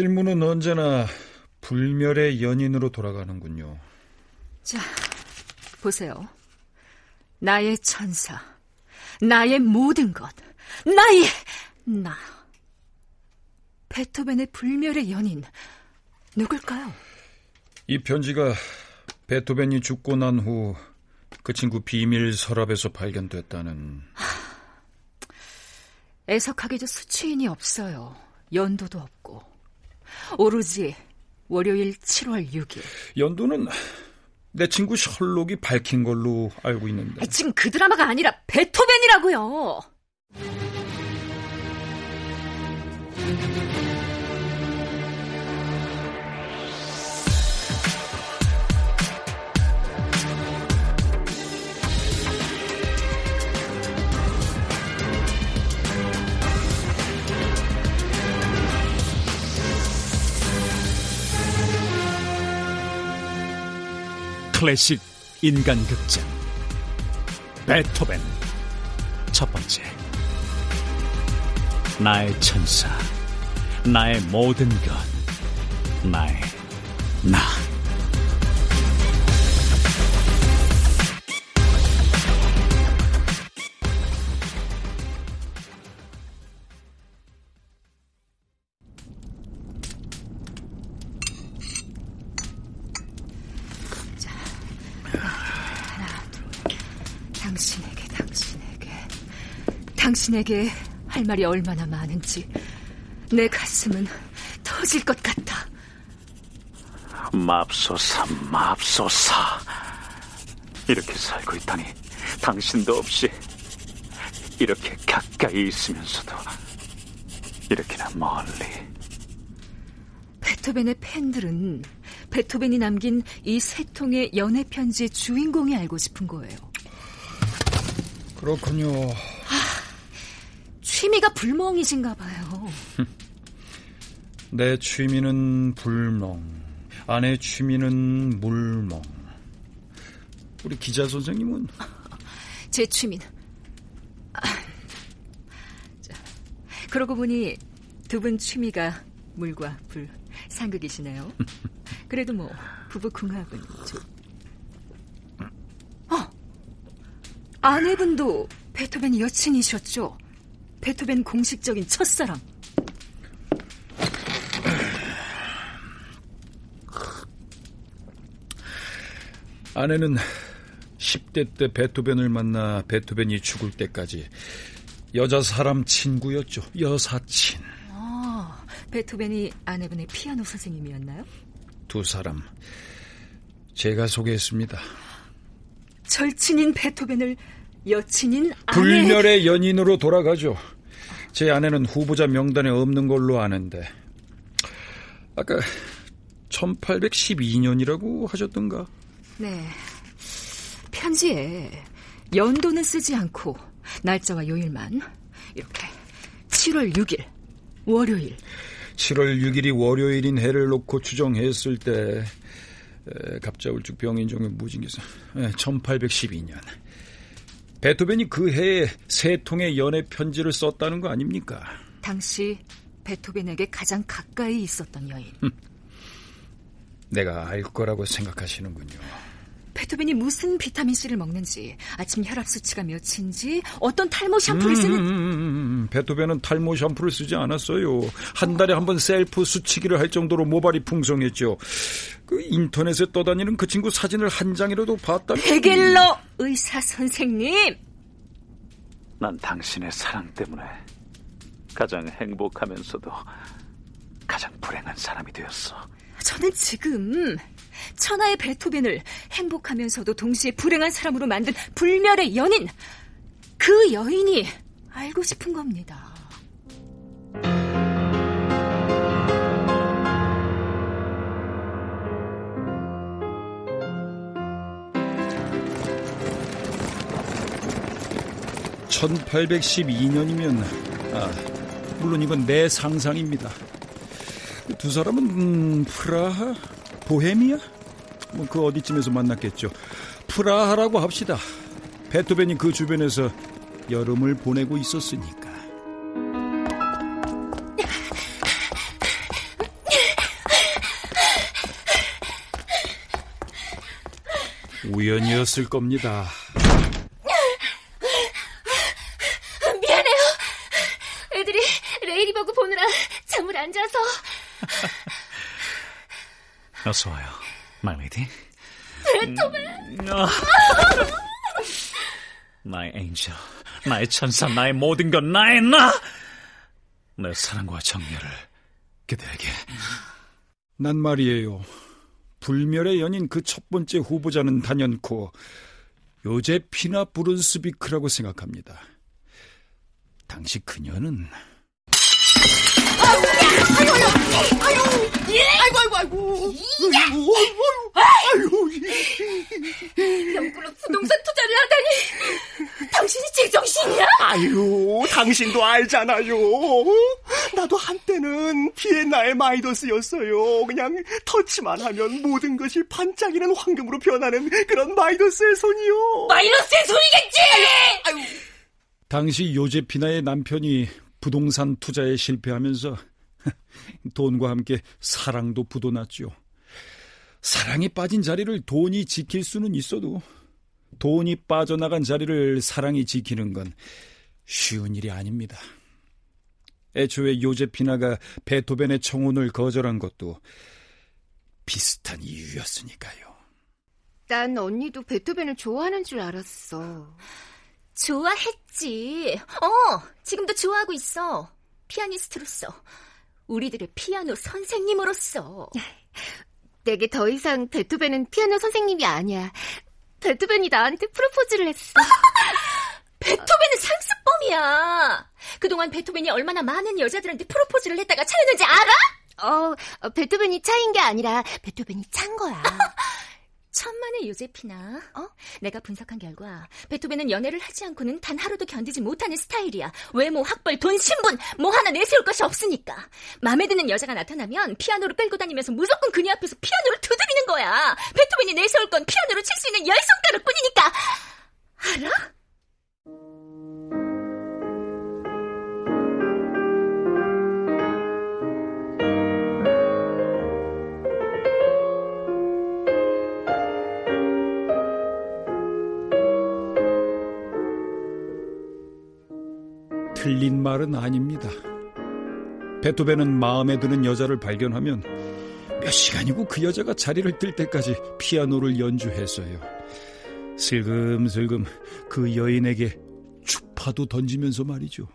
질문은 언제나 불멸의 연인으로 돌아가는군요. 자, 보세요. 나의 천사, 나의 모든 것, 나의 나. 베토벤의 불멸의 연인 누굴까요? 이 편지가 베토벤이 죽고 난 후 그 친구 비밀 서랍에서 발견됐다는. 애석하게도 수취인이 없어요. 연도도 없고. 오로지 월요일 7월 6일. 연도는 내 친구 셜록이 밝힌 걸로 알고 있는데. 지금 그 드라마가 아니라 베토벤이라고요. 클래식 인간극장. 베토벤. 첫 번째. 나의 천사. 나의 모든 것. 나의 나 당신에게 할 말이 얼마나 많은지 내 가슴은 터질 것 같아. 맙소사, 맙소사. 이렇게 살고 있다니 당신도 없이 이렇게 가까이 있으면서도 이렇게나 멀리. 베토벤의 팬들은 베토벤이 남긴 이 세 통의 연애 편지의 주인공이 알고 싶은 거예요. 그렇군요. 취미가 불멍이신가 봐요. 내 취미는 불멍, 아내 취미는 물멍. 우리 기자 선생님은? 제 취미는. 아, 자, 그러고 보니 두 분 취미가 물과 불, 상극이시네요. 그래도 뭐, 부부 궁합은 좀. 어! 아내분도 베토벤 여친이셨죠? 베토벤 공식적인 첫사랑. 아내는 10대 때 베토벤을 만나 베토벤이 죽을 때까지 여자 사람 친구였죠. 여사친. 아, 베토벤이 아내분의 피아노 선생님이었나요? 두 사람. 제가 소개했습니다. 절친인 베토벤을 여친인 아내... 불멸의 연인으로 돌아가죠. 제 아내는 후보자 명단에 없는 걸로 아는데 아까 1812년이라고 하셨던가? 네. 편지에 연도는 쓰지 않고 날짜와 요일만 이렇게 7월 6일 월요일 7월 6일이 월요일인 해를 놓고 추정했을 때 갑자울증 병인 종의 무진기사 1812년 베토벤이 그 해에 세 통의 연애 편지를 썼다는 거 아닙니까? 당시 베토벤에게 가장 가까이 있었던 여인. 내가 알 거라고 생각하시는군요. 베토벤이 무슨 비타민 C를 먹는지, 아침 혈압 수치가 몇인지, 어떤 탈모 샴푸를 쓰는. 음, 음, 음, 음, 베토벤은 탈모 샴푸를 쓰지 않았어요. 한 달에 한 번 셀프 수치기를 할 정도로 모발이 풍성했죠. 그 인터넷에 떠다니는 그 친구 사진을 한 장이라도 봤다면. 베겔러 의사 선생님. 난 당신의 사랑 때문에 가장 행복하면서도 가장 불행한 사람이 되었어. 저는 지금 천하의 베토벤을 행복하면서도 동시에 불행한 사람으로 만든 불멸의 연인, 그 여인이 알고 싶은 겁니다. (1812년이면) 아 물론 이건 내 상상입니다 두 사람은 음, 프라하 보헤미아? 뭐 그 어디쯤에서 만났겠죠. 프라하라고 합시다. 베토벤이 그 주변에서 여름을 보내고 있었으니까. 우연이었을 겁니다. 어서 와요, 말레디. 베토벤. 음. 나의 엔젤, 나의 천사, 나의 모든 것, 나의 나! 내 사랑과 정열을 그대에게. 난 말이에요. 불멸의 연인 그 첫 번째 후보자는 단연코 요제피나 브룬스비크라고 생각합니다. 당시 그녀는 예? 아이고, 아이고, 아이고. 아이고, 아이고. 영구로 부동산 투자를 하다니. 당신이 제정신이야? 아유, 당신도 알잖아요. 나도 한때는 비엔나의 마이더스였어요. 그냥 터치만 하면 모든 것이 반짝이는 황금으로 변하는 그런 마이더스의 손이요. 마이더스의 손이겠지! 아유. 당시 요제피나의 남편이 부동산 투자에 실패하면서 돈과 함께 사랑도 부도났죠. 사랑이 빠진 자리를 돈이 지킬 수는 있어도 돈이 빠져나간 자리를 사랑이 지키는 건 쉬운 일이 아닙니다. 애초에 요제피나가 베토벤의 청혼을 거절한 것도 비슷한 이유였으니까요. 난 언니도 베토벤을 좋아하는 줄 알았어. 좋아했지. 어, 지금도 좋아하고 있어. 피아니스트로서. 우리들의 피아노 선생님으로서. 내게 더 이상 베토벤은 피아노 선생님이 아니야. 베토벤이 나한테 프로포즈를 했어. 베토벤은 상습범이야. 그동안 베토벤이 얼마나 많은 여자들한테 프로포즈를 했다가 차였는지 알아? 어, 어 베토벤이 차인 게 아니라 베토벤이 찬 거야. 천만의 요제피나, 어? 내가 분석한 결과 베토벤은 연애를 하지 않고는 단 하루도 견디지 못하는 스타일이야. 외모, 학벌, 돈, 신분 뭐 하나 내세울 것이 없으니까. 마음에 드는 여자가 나타나면 피아노를 끌고 다니면서 무조건 그녀 앞에서 피아노를 두드리는 거야. 베토벤이 내세울 건 피아노를 칠수 있는 열 손가락뿐이니까. 아닙니다. 베토벤은 마음에 드는 여자를 발견하면 몇 시간이고 그 여자가 자리를 뜰 때까지 피아노를 연주했어요. 슬금슬금 그 여인에게 추파도 던지면서 말이죠.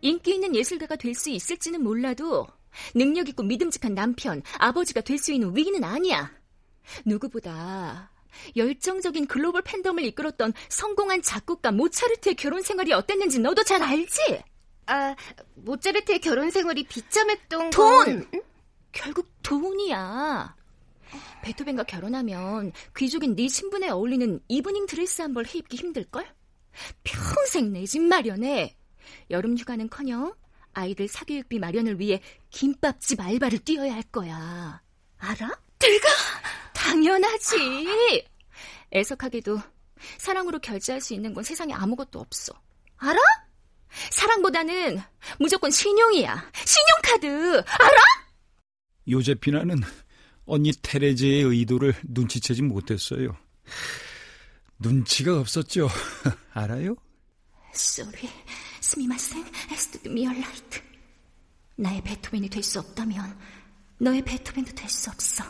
인기 있는 예술가가 될 수 있을지는 몰라도 능력 있고 믿음직한 남편, 아버지가 될 수 있는 위기는 아니야. 누구보다 열정적인 글로벌 팬덤을 이끌었던 성공한 작곡가 모차르트의 결혼 생활이 어땠는지 너도 잘 알지? 아, 모차르트의 결혼 생활이 비참했던 돈! 건... 결국 돈이야. 베토벤과 결혼하면 귀족인 네 신분에 어울리는 이브닝 드레스 한 벌 해 입기 힘들걸? 평생 내 집 마련해. 여름 휴가는커녕 아이들 사교육비 마련을 위해 김밥집 알바를 뛰어야 할 거야. 알아? 내가 당연하지. 애석하게도 사랑으로 결제할 수 있는 건 세상에 아무것도 없어. 알아? 사랑보다는 무조건 신용이야. 신용카드. 알아? 요제피나는 언니 테레제의 의도를 눈치채지 못했어요. 눈치가 없었죠. 알아요? Sorry. すみません Es tut mir leid. 나의 베토벤이 될 수 없다면 너의 베토벤도 될 수 없어.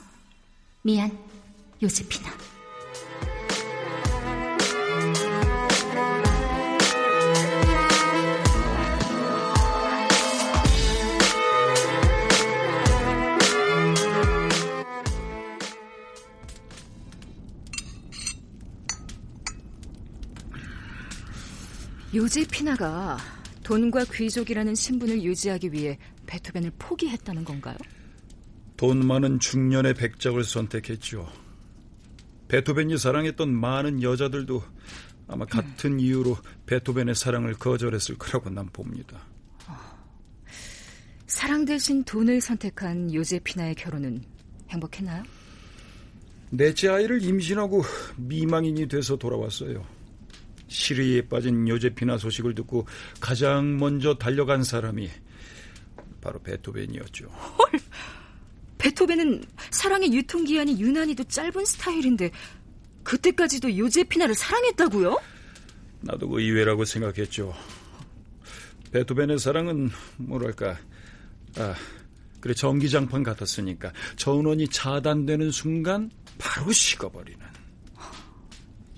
미안, 요제피나. 요제피나가 돈과 귀족이라는 신분을 유지하기 위해 베토벤을 포기했다는 건가요? 돈 많은 중년의 백작을 선택했죠. 베토벤이 사랑했던 많은 여자들도 아마 같은 이유로 베토벤의 사랑을 거절했을 거라고 난 봅니다. 사랑 대신 돈을 선택한 요제피나의 결혼은 행복했나요? 넷째 아이를 임신하고 미망인이 돼서 돌아왔어요. 시리에 빠진 요제피나 소식을 듣고 가장 먼저 달려간 사람이 바로 베토벤이었죠. 헐, 베토벤은 사랑의 유통기한이 유난히도 짧은 스타일인데 그때까지도 요제피나를 사랑했다고요? 나도 그 의외라고 생각했죠. 베토벤의 사랑은 뭐랄까 아 그래 전기장판 같았으니까 전원이 차단되는 순간 바로 식어버리는.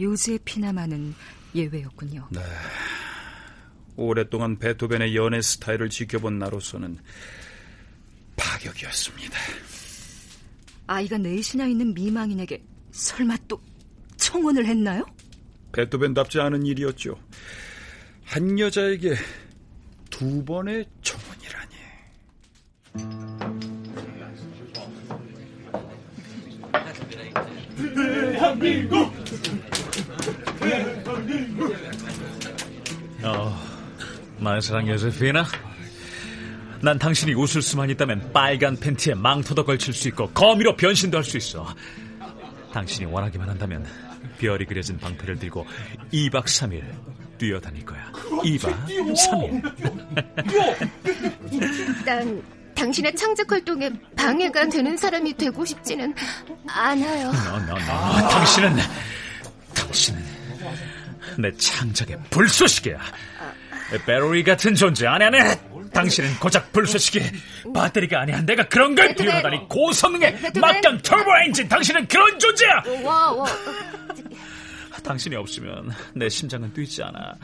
요제피나만은 예외였군요. 네. 오랫동안 베토벤의 연애 스타일을 지켜본 나로서는 파격이었습니다. 아이가 넷이나 있는 미망인에게 설마 또 청혼을 했나요? 베토벤답지 않은 일이었죠. 한 여자에게 두 번의 청혼이라니. 대한민국! 어, 나의 사랑 요세피나? 난 당신이 웃을 수만 있다면 빨간 팬티에 망토도 걸칠 수 있고 거미로 변신도 할 수 있어. 당신이 원하기만 한다면 별이 그려진 방패를 들고 2박 3일 뛰어다닐 거야. 2박 3일. 난 당신의 창작 활동에 방해가 되는 사람이 되고 싶지는 않아요. 너, 너, 너. 당신은 당신은 내 창작의 불쏘시개야. 배터리 같은 존재 아니 아니. 당신은 고작 불쏘시개 배터리가 아니야. 내가 그런 걸. 뛰어다니 고성능의. 막강 터보 엔진. 당신은 그런 존재야. 와, 와. 당신이 없으면 내 심장은 뛰지 않아.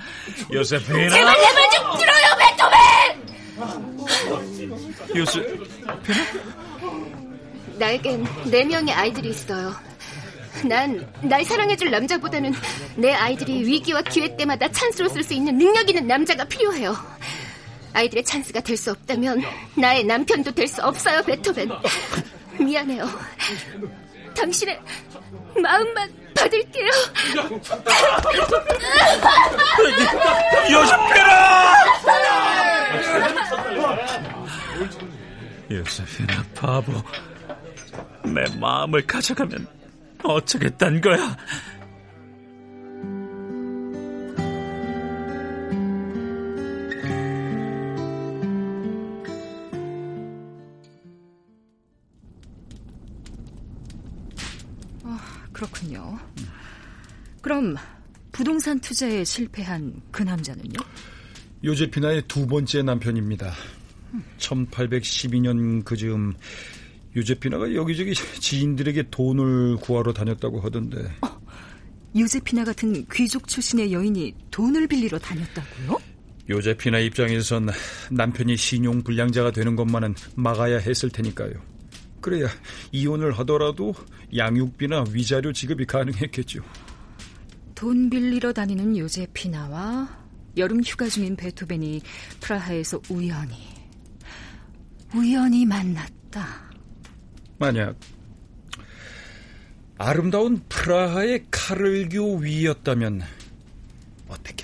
요세피나. 제발 내말좀 들어요, 베토벤! 요세 나에겐 네 명의 아이들이 있어요. 난 날 사랑해줄 남자보다는 내 아이들이 위기와 기회 때마다 찬스로 쓸 수 있는 능력 있는 남자가 필요해요. 아이들의 찬스가 될 수 없다면 나의 남편도 될 수 없어요, 베토벤. 미안해요. 당신의 마음만 받을게요. 요세피나 바보. 내 마음을 가져가면 어쩌겠단 거야. 그럼 부동산 투자에 실패한 그 남자는요? 요제피나의 두 번째 남편입니다. 1812년 그즈음 요제피나가 여기저기 지인들에게 돈을 구하러 다녔다고 하던데 요제피나 같은 귀족 출신의 여인이 돈을 빌리러 다녔다고요? 요제피나 입장에선 남편이 신용 불량자가 되는 것만은 막아야 했을 테니까요. 그래야 이혼을 하더라도 양육비나 위자료 지급이 가능했겠죠. 돈 빌리러 다니는 요제피나와 여름 휴가 중인 베토벤이 프라하에서 우연히 우연히 만났다. 만약 아름다운 프라하의 카를교 위였다면 어땠겠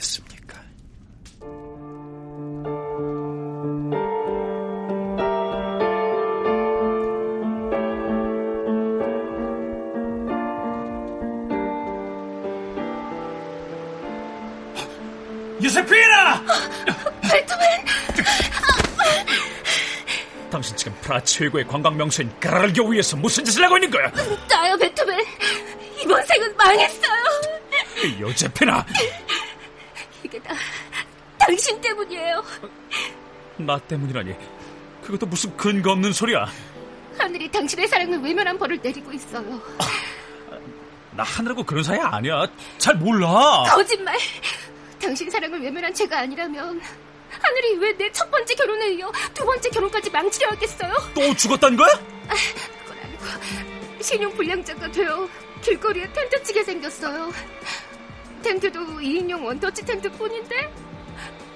요세피나! 베토벤! 당신 지금 프라 최고의 관광 명소인 그라르교 위에서 무슨 짓을 하고 있는 거야? 나요, 베토벤. 이번 생은 망했어요. 요제피나! 이게 다 당신 때문이에요. 나 때문이라니. 그것도 무슨 근거 없는 소리야. 하늘이 당신의 사랑을 외면한 벌을 내리고 있어요. 나 하늘하고 그런 사이 아니야. 잘 몰라. 거짓말! 당신 사랑을 외면한 죄가 아니라면 하늘이 왜 내 첫 번째 결혼에 이어 두 번째 결혼까지 망치려 하겠어요? 또 죽었단 거야? 그건 아니고 신용 불량자가 되어 길거리에 텐트 치게 생겼어요. 텐트도 2인용 원터치 텐트뿐인데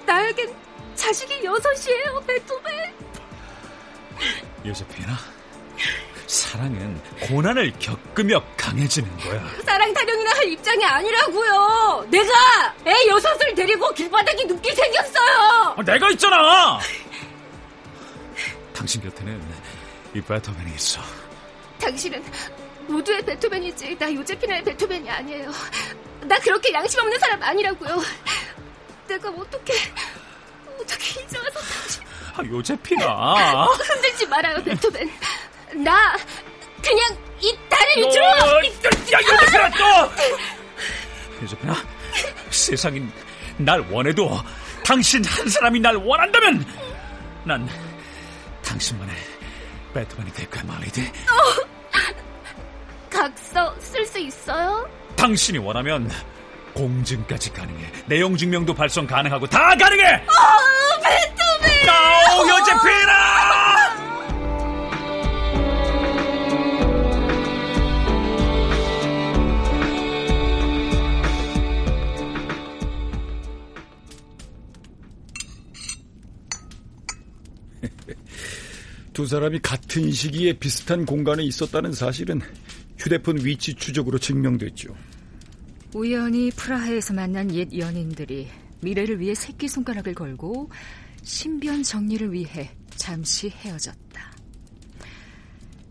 나에겐 자식이 여섯이에요, 베토벤. 요세피나, 사랑은 고난을 겪으며 강해지는 거야. 사랑 타령이나 할 입장이 아니라고요. 내가 애 여섯을 데리고 길바닥에 눕게 생겼어요. 아, 내가 있잖아. 당신 곁에는 이 베토벤이 있어. 당신은 모두의 베토벤이지 나 요제피나의 베토벤이 아니에요. 나 그렇게 양심 없는 사람 아니라고요. 내가 어떻게 어떻게 이제 와서 당신 아, 요제피나. 흔들지 말아요 베토벤. 나 그냥 이 딸을 줘! 야, 요제피나 또! 요제피나, 세상이 날 원해도 당신 한 사람이 날 원한다면 난 당신만의 배트맨이 될 거야, 말리디. 각서 쓸 수 있어요? 당신이 원하면 공증까지 가능해. 내용 증명도 발송 가능하고 다 가능해. 어, 배트맨! 나오 요제피나! 두 사람이 같은 시기에 비슷한 공간에 있었다는 사실은 휴대폰 위치 추적으로 증명됐죠. 우연히 프라하에서 만난 옛 연인들이 미래를 위해 새끼손가락을 걸고 신변 정리를 위해 잠시 헤어졌다.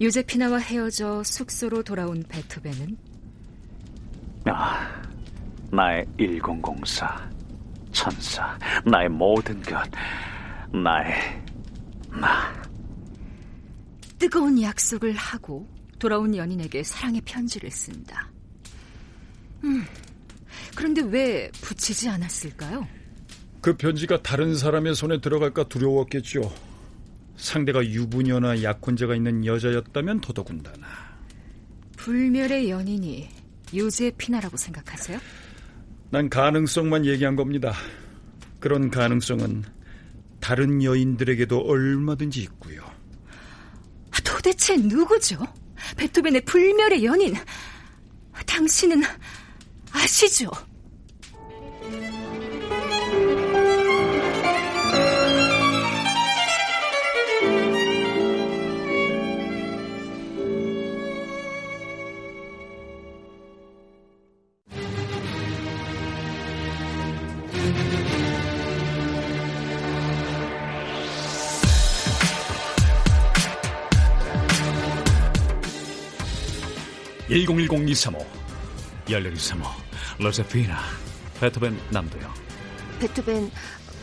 요제피나와 헤어져 숙소로 돌아온 베토벤은 아, 나의 1004 천사, 나의 모든 것, 나의 나. 뜨거운 약속을 하고 돌아온 연인에게 사랑의 편지를 쓴다. 음, 그런데 왜 붙이지 않았을까요? 그 편지가 다른 사람의 손에 들어갈까 두려웠겠죠. 상대가 유부녀나 약혼자가 있는 여자였다면 더더군다나. 불멸의 연인이 요제피나라고 생각하세요? 난 가능성만 얘기한 겁니다. 그런 가능성은 다른 여인들에게도 얼마든지 있고요. 도대체 누구죠? 베토벤의 불멸의 연인. 당신은 아시죠? (1010-235) (11-235) 로세피나 베토벤 남도요 베토벤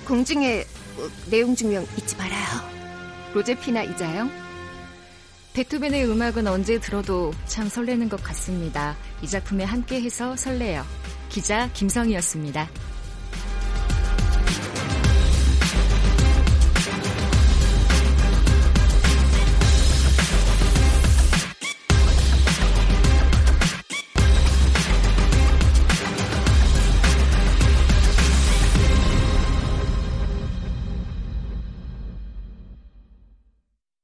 공증의 어, 내용 증명 잊지 말아요. 로제피나 이자영. 베토벤의 음악은 언제 들어도 참 설레는 것 같습니다. 이 작품에 함께해서 설레요. 기자 김성희였습니다.